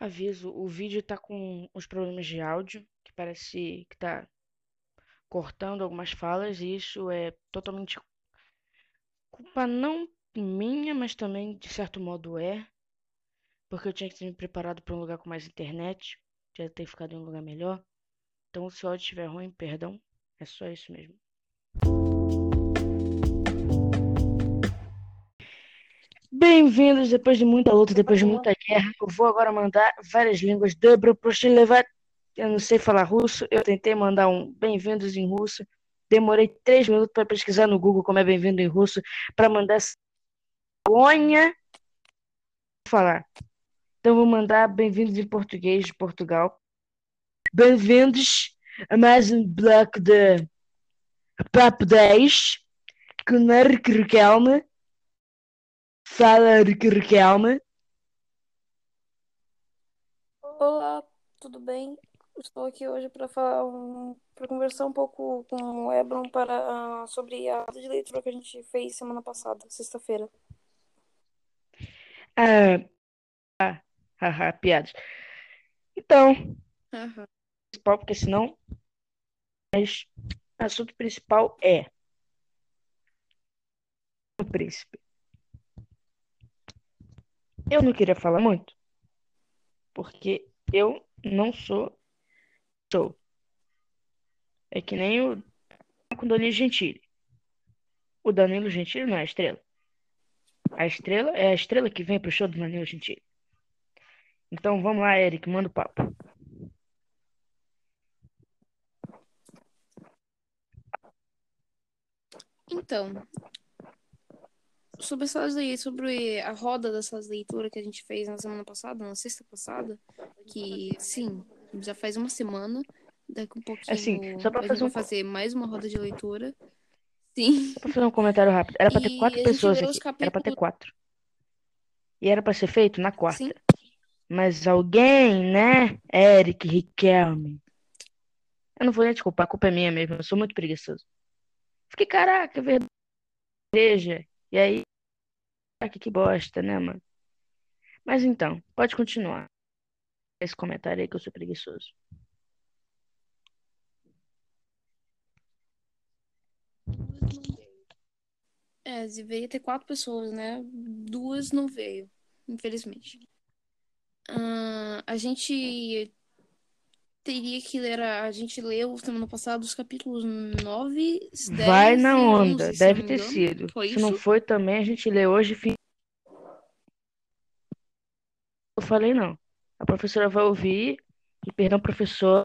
Aviso, o vídeo tá com uns problemas de áudio, que parece que tá cortando algumas falas, e isso é totalmente culpa não minha, mas também de certo modo é, porque eu tinha que ter me preparado para um lugar com mais internet, já ter ficado em um lugar melhor. Então, se o áudio estiver ruim, perdão, é só isso mesmo. Bem-vindos depois de muita luta, depois de muita guerra. Eu vou agora mandar várias línguas. Dobro levar. Eu não sei falar russo. Eu tentei mandar um bem-vindos em russo. Demorei três minutos para pesquisar no Google como é bem-vindo em russo para mandar essa vergonha falar. Então vou mandar bem-vindos em português de Portugal. Bem-vindos a mais um bloco de Papo 10 com Riquelme Fala, Riquelme. Olá, tudo bem? Estou aqui hoje para falar um, para conversar um pouco com o Ebron para uh, sobre a aula de leitura que a gente fez semana passada, sexta-feira. Ah, ah, haha, piadas. Então, uhum. principal, porque senão, mas o assunto principal é o príncipe. Eu não queria falar muito, porque eu não sou. Sou. É que nem o com Danilo Gentili. O Danilo Gentili não é a estrela. A estrela é a estrela que vem pro show do Danilo Gentili. Então vamos lá, Eric, manda o papo. Então, sobre essas sobre a roda dessas leituras que a gente fez na semana passada, na sexta passada, que sim, já faz uma semana, daqui um pouquinho assim, só pra fazer um... fazer mais uma roda de leitura. Sim. Só pra fazer um comentário rápido. Era pra ter quatro pessoas aqui. Capítulos... Era pra ter quatro. E era pra ser feito na quarta. Sim. Mas alguém, né? Eric Riquelme. Eu não vou nem desculpar, a culpa é minha mesmo. Eu sou muito preguiçoso. Fiquei, caraca, verdade. Igreja. E aí, que, que bosta, né, mano? Mas então, pode continuar. Esse comentário aí que eu sou preguiçoso. É, deveria ter quatro pessoas, né? Duas não veio, infelizmente. Uh, a gente teria que ler. A, a gente leu semana passada os capítulos 9, 10. Vai na onda, 11, deve ter sido. Foi se isso? não foi também, a gente lê hoje. Fim... Eu falei não. A professora vai ouvir, e perdão, professor,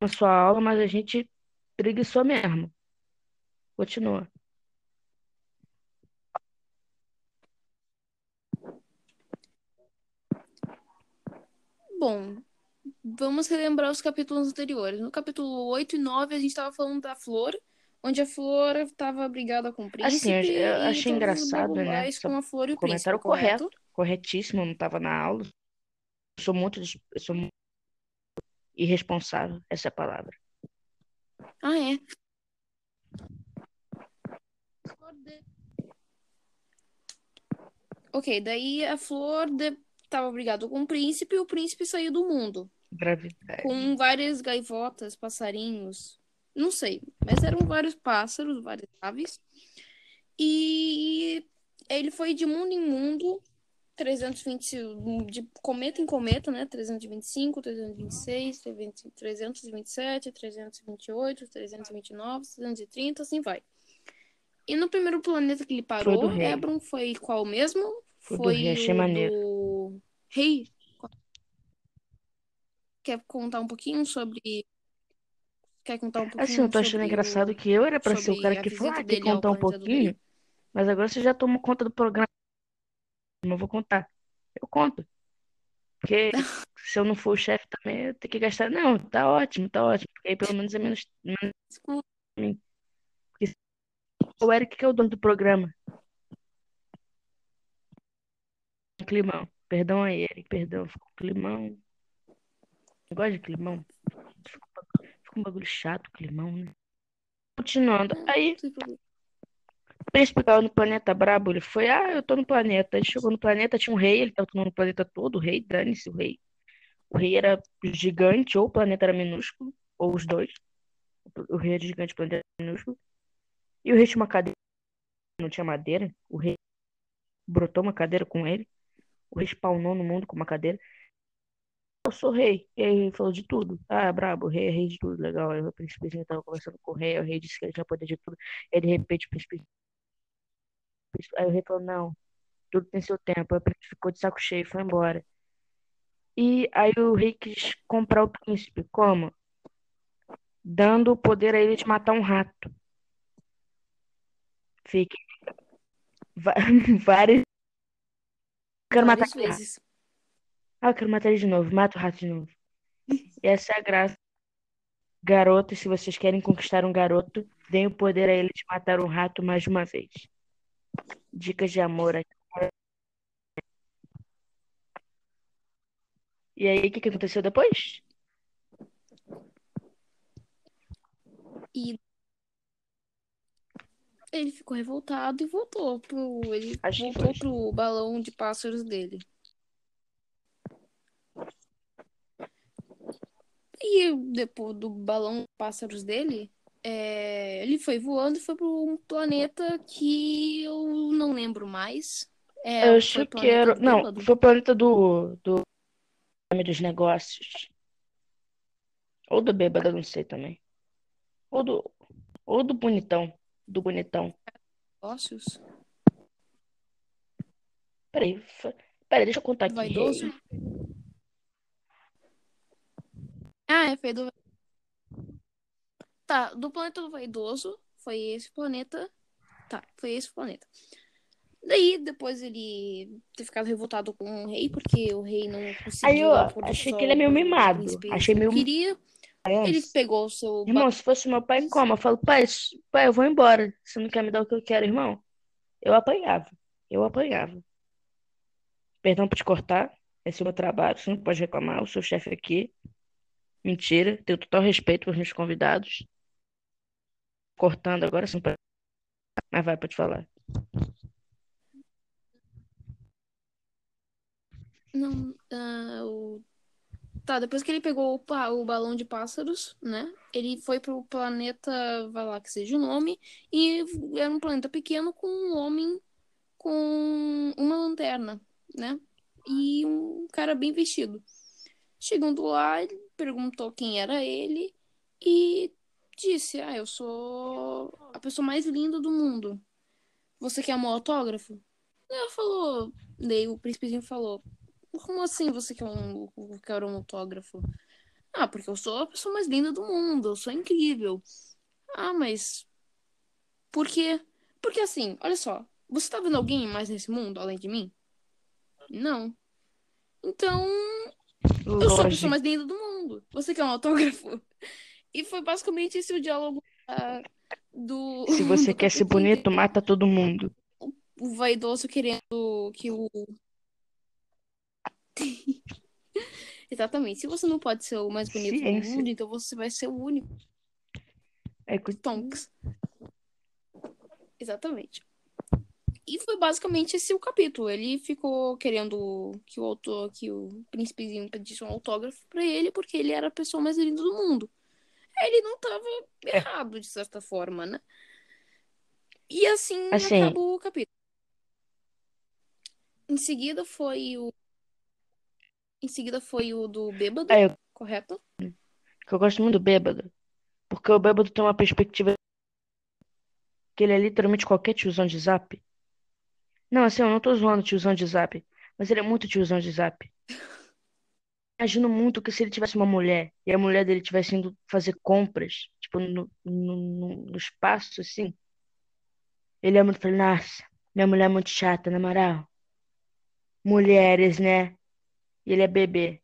na sua aula, mas a gente preguiçou mesmo. Continua. Bom, vamos relembrar os capítulos anteriores. No capítulo 8 e 9, a gente estava falando da Flor, onde a Flor estava brigada com o príncipe. Assim, eu achei engraçado, né? Com a Flor e o comentário príncipe, correto, correto, corretíssimo, não estava na aula. Eu sou muito, eu sou muito irresponsável, essa é a palavra. Ah, é? Ok, daí a Flor de... tava brigada com o príncipe e o príncipe saiu do mundo. Gravidade. Com várias gaivotas, passarinhos. Não sei, mas eram vários pássaros, várias aves. E ele foi de mundo em mundo, 320, de cometa em cometa, né? 325, 326, 327, 328, 329, 330, assim vai. E no primeiro planeta que ele parou, foi Hebron foi qual mesmo? Foi, foi do rei, achei maneiro. Do... Rei quer contar um pouquinho sobre. Quer contar um pouquinho Assim, eu tô achando engraçado que eu era pra ser o cara que falou, ah, contar um pouquinho, mas agora você já tomou conta do programa. Não vou contar. Eu conto. Porque se eu não for o chefe também, eu tenho que gastar. Não, tá ótimo, tá ótimo. Porque aí pelo menos é menos. menos... Porque o Eric que é o dono do programa. Climão. Perdão aí, Eric, perdão. Ficou climão. Eu gosto de climão. Fica um bagulho chato, climão, né? Continuando. Aí, o príncipe caiu no planeta brabo. Ele foi, ah, eu tô no planeta. Ele chegou no planeta, tinha um rei. Ele tava tomando o planeta todo, o rei, dane-se o rei. O rei era gigante, ou o planeta era minúsculo, ou os dois. O rei era gigante, o planeta era minúsculo. E o rei tinha uma cadeira, não tinha madeira. O rei brotou uma cadeira com ele. O rei spawnou no mundo com uma cadeira. Eu sou rei. E aí ele falou de tudo. Ah, brabo, o rei é rei de tudo. Legal. Aí o príncipezinho tava conversando com o rei. O rei disse que ele tinha poder de tudo. Aí de repente o príncipe. Aí o rei falou: Não, tudo tem seu tempo. Aí o príncipe ficou de saco cheio e foi embora. E aí o rei quis comprar o príncipe. Como? Dando o poder a ele de matar um rato. Fique. Várias. Quero matar Várias vezes. Ah, eu quero matar ele de novo. Mata o rato de novo. E essa é a graça. Garoto, se vocês querem conquistar um garoto, deem o poder a ele de matar um rato mais de uma vez. Dicas de amor aqui. E aí, o que que aconteceu depois? E ele ficou revoltado e voltou pro. Ele Acho voltou pro balão de pássaros dele. E depois do balão pássaros dele, é, ele foi voando e foi para um planeta que eu não lembro mais. É, Eu o que era. Não, foi o planeta do. Do. Dos negócios. Ou do bêbado, não sei também. Ou do. Ou do bonitão. Do bonitão. Negócios? Peraí. Peraí, deixa eu contar aqui. Vaidoso? Ah, é, foi do. Tá, do planeta do vaidoso, foi esse planeta. Tá, foi esse planeta. Daí, depois ele ter ficado revoltado com o rei, porque o rei não Aí conseguiu eu pôr do achei que ele é meio mimado. Achei meio queria. Ele pegou o seu Irmão, se fosse meu pai, como? Eu falo, pai, pai, eu vou embora. Você não quer me dar o que eu quero, irmão? Eu apanhava. Eu apanhava. Perdão por te cortar. Esse é o meu trabalho. Você não pode reclamar. Eu o chefe aqui. Mentira. Tenho total respeito pelos meus convidados. Cortando agora, não pode. Mas vai, pode falar. Não, ah, o... Tá, depois que ele pegou o, o balão de pássaros, né? Ele foi pro planeta, vai lá que seja o nome, e era um planeta pequeno com um homem com uma lanterna, né? E um cara bem vestido. Chegando lá, ele perguntou quem era ele e disse: Ah, eu sou a pessoa mais linda do mundo. Você quer um autógrafo? Ela falou. Daí o príncipezinho falou: Como assim você quer um, quer um autógrafo? Ah, porque eu sou a pessoa mais linda do mundo, eu sou incrível. Ah, mas. Por quê? Porque assim, olha só, você tá vendo alguém mais nesse mundo além de mim? Não. Então, eu sou a pessoa mais linda do mundo. Você quer um autógrafo? E foi basicamente esse o diálogo ah, do. Se você do quer ser bonito, mata todo mundo. O vaidoso querendo que o. Exatamente. Se você não pode ser o mais bonito do Ciência. mundo, então você vai ser o único. É que- Tonks. Exatamente. E foi basicamente esse o capítulo. Ele ficou querendo que o autor, que o príncipezinho pedisse um autógrafo pra ele, porque ele era a pessoa mais linda do mundo. Ele não tava É. errado, de certa forma, né? E assim, Assim. acabou o capítulo. Em seguida foi o. Em seguida foi o do bêbado, É, eu- correto? que eu gosto muito do bêbado. Porque o bêbado tem uma perspectiva que ele é literalmente qualquer tiozão de zap. Não, assim, eu não tô zoando tiozão de zap, mas ele é muito tiozão de zap. Imagino muito que se ele tivesse uma mulher e a mulher dele tivesse indo fazer compras, tipo, no, no, no, espaço, assim, ele é muito nossa, minha mulher é muito chata, na moral. Mulheres, né? E ele é bebê.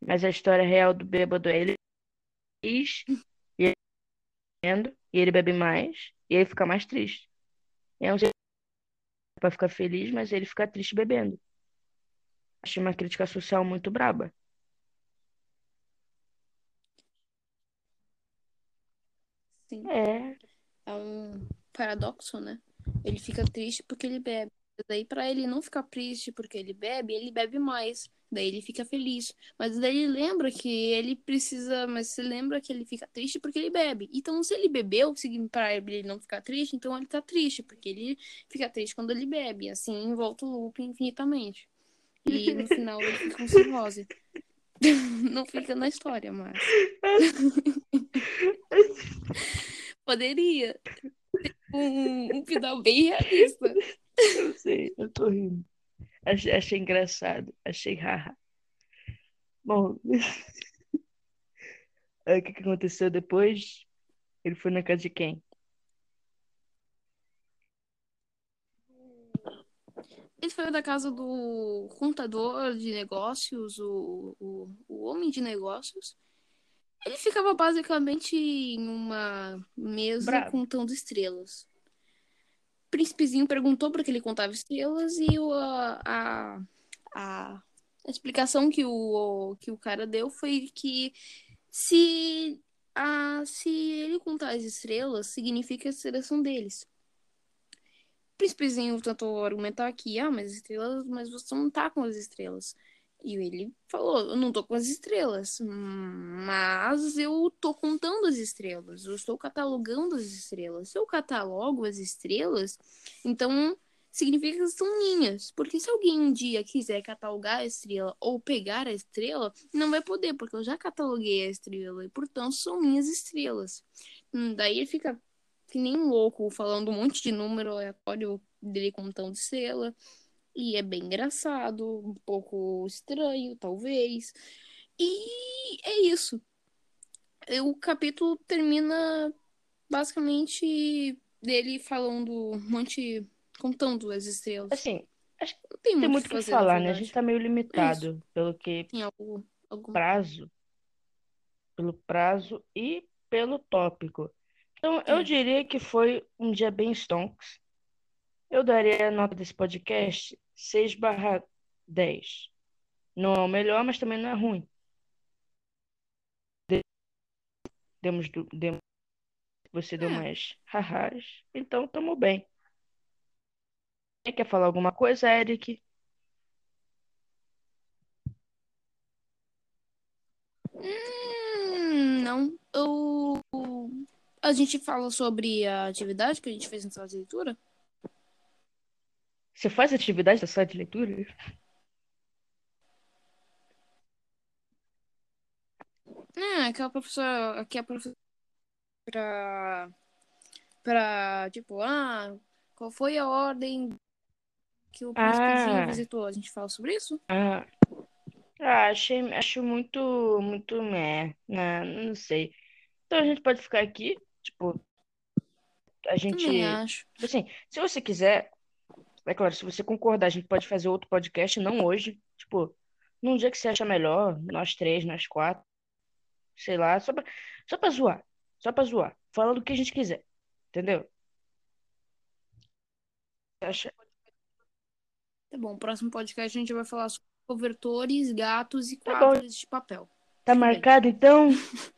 Mas a história real do bêbado é ele e ele bebendo, e ele bebe mais, e ele fica mais triste. É um jeito pra ficar feliz, mas ele fica triste bebendo. Achei uma crítica social muito braba. Sim. É, É um paradoxo, né? Ele fica triste porque ele bebe. Daí, pra ele não ficar triste porque ele bebe, ele bebe mais. Daí ele fica feliz. Mas daí ele lembra que ele precisa. Mas se lembra que ele fica triste porque ele bebe. Então, se ele bebeu, para ele não ficar triste, então ele tá triste, porque ele fica triste quando ele bebe. Assim, volta o loop infinitamente. E no final ele fica com cirrose. não fica na história, mas. Poderia. Um, um final bem realista. Eu sei, eu tô rindo. Achei, achei engraçado, achei haha. Bom, o que, que aconteceu depois? Ele foi na casa de quem? Ele foi da casa do contador de negócios, o, o, o homem de negócios. Ele ficava basicamente em uma mesa Bravo. contando estrelas príncipezinho perguntou para que ele contava estrelas e o, a, a, a explicação que o, que o cara deu foi que se, a, se ele contar as estrelas, significa que estrelas são deles. O príncipezinho tentou argumentar aqui, ah, mas estrelas, mas você não tá com as estrelas. E ele falou: Eu não tô com as estrelas, mas eu tô contando as estrelas, eu estou catalogando as estrelas. Se eu catalogo as estrelas, então significa que são minhas. Porque se alguém um dia quiser catalogar a estrela ou pegar a estrela, não vai poder, porque eu já cataloguei a estrela e, portanto, são minhas estrelas. Hum, daí ele fica que nem louco falando um monte de número aleatório dele contando estrela. E é bem engraçado, um pouco estranho, talvez. E é isso. O capítulo termina basicamente dele falando um monte. contando as estrelas. Assim, acho que Não tem tem muito o que falar, né? A gente tá meio limitado pelo que Tem algo. algum... prazo, pelo prazo e pelo tópico. Então, eu É. diria que foi um dia bem stonks. Eu daria a nota desse podcast 6 barra 10. Não é o melhor, mas também não é ruim. De- Demos, demos, você deu É. mais rarras, então tamo bem. Quer falar alguma coisa, Eric? Hum, não. Eu... A gente fala sobre a atividade que a gente fez na sala de leitura? Você faz atividade da sala de leitura? É, aquela professora. Aqui é a professora. Pra. Pra. Tipo, ah, qual foi a ordem que o príncipezinho Ah, visitou? A gente fala sobre isso? ah, ah, achei, acho muito, muito meh, né? Não sei. Então a gente pode ficar aqui, tipo, a Também gente, acho. tipo assim, se você quiser, é claro, se você concordar, a gente pode fazer outro podcast, não hoje, tipo, num dia que você acha melhor, nós três, nós quatro, sei lá, só pra, só pra zoar, só pra zoar, falando o que a gente quiser, entendeu? Acha? Tá bom, próximo podcast a gente vai falar sobre cobertores, gatos e Tá quadros de papel. Tá Tudo bem. marcado então?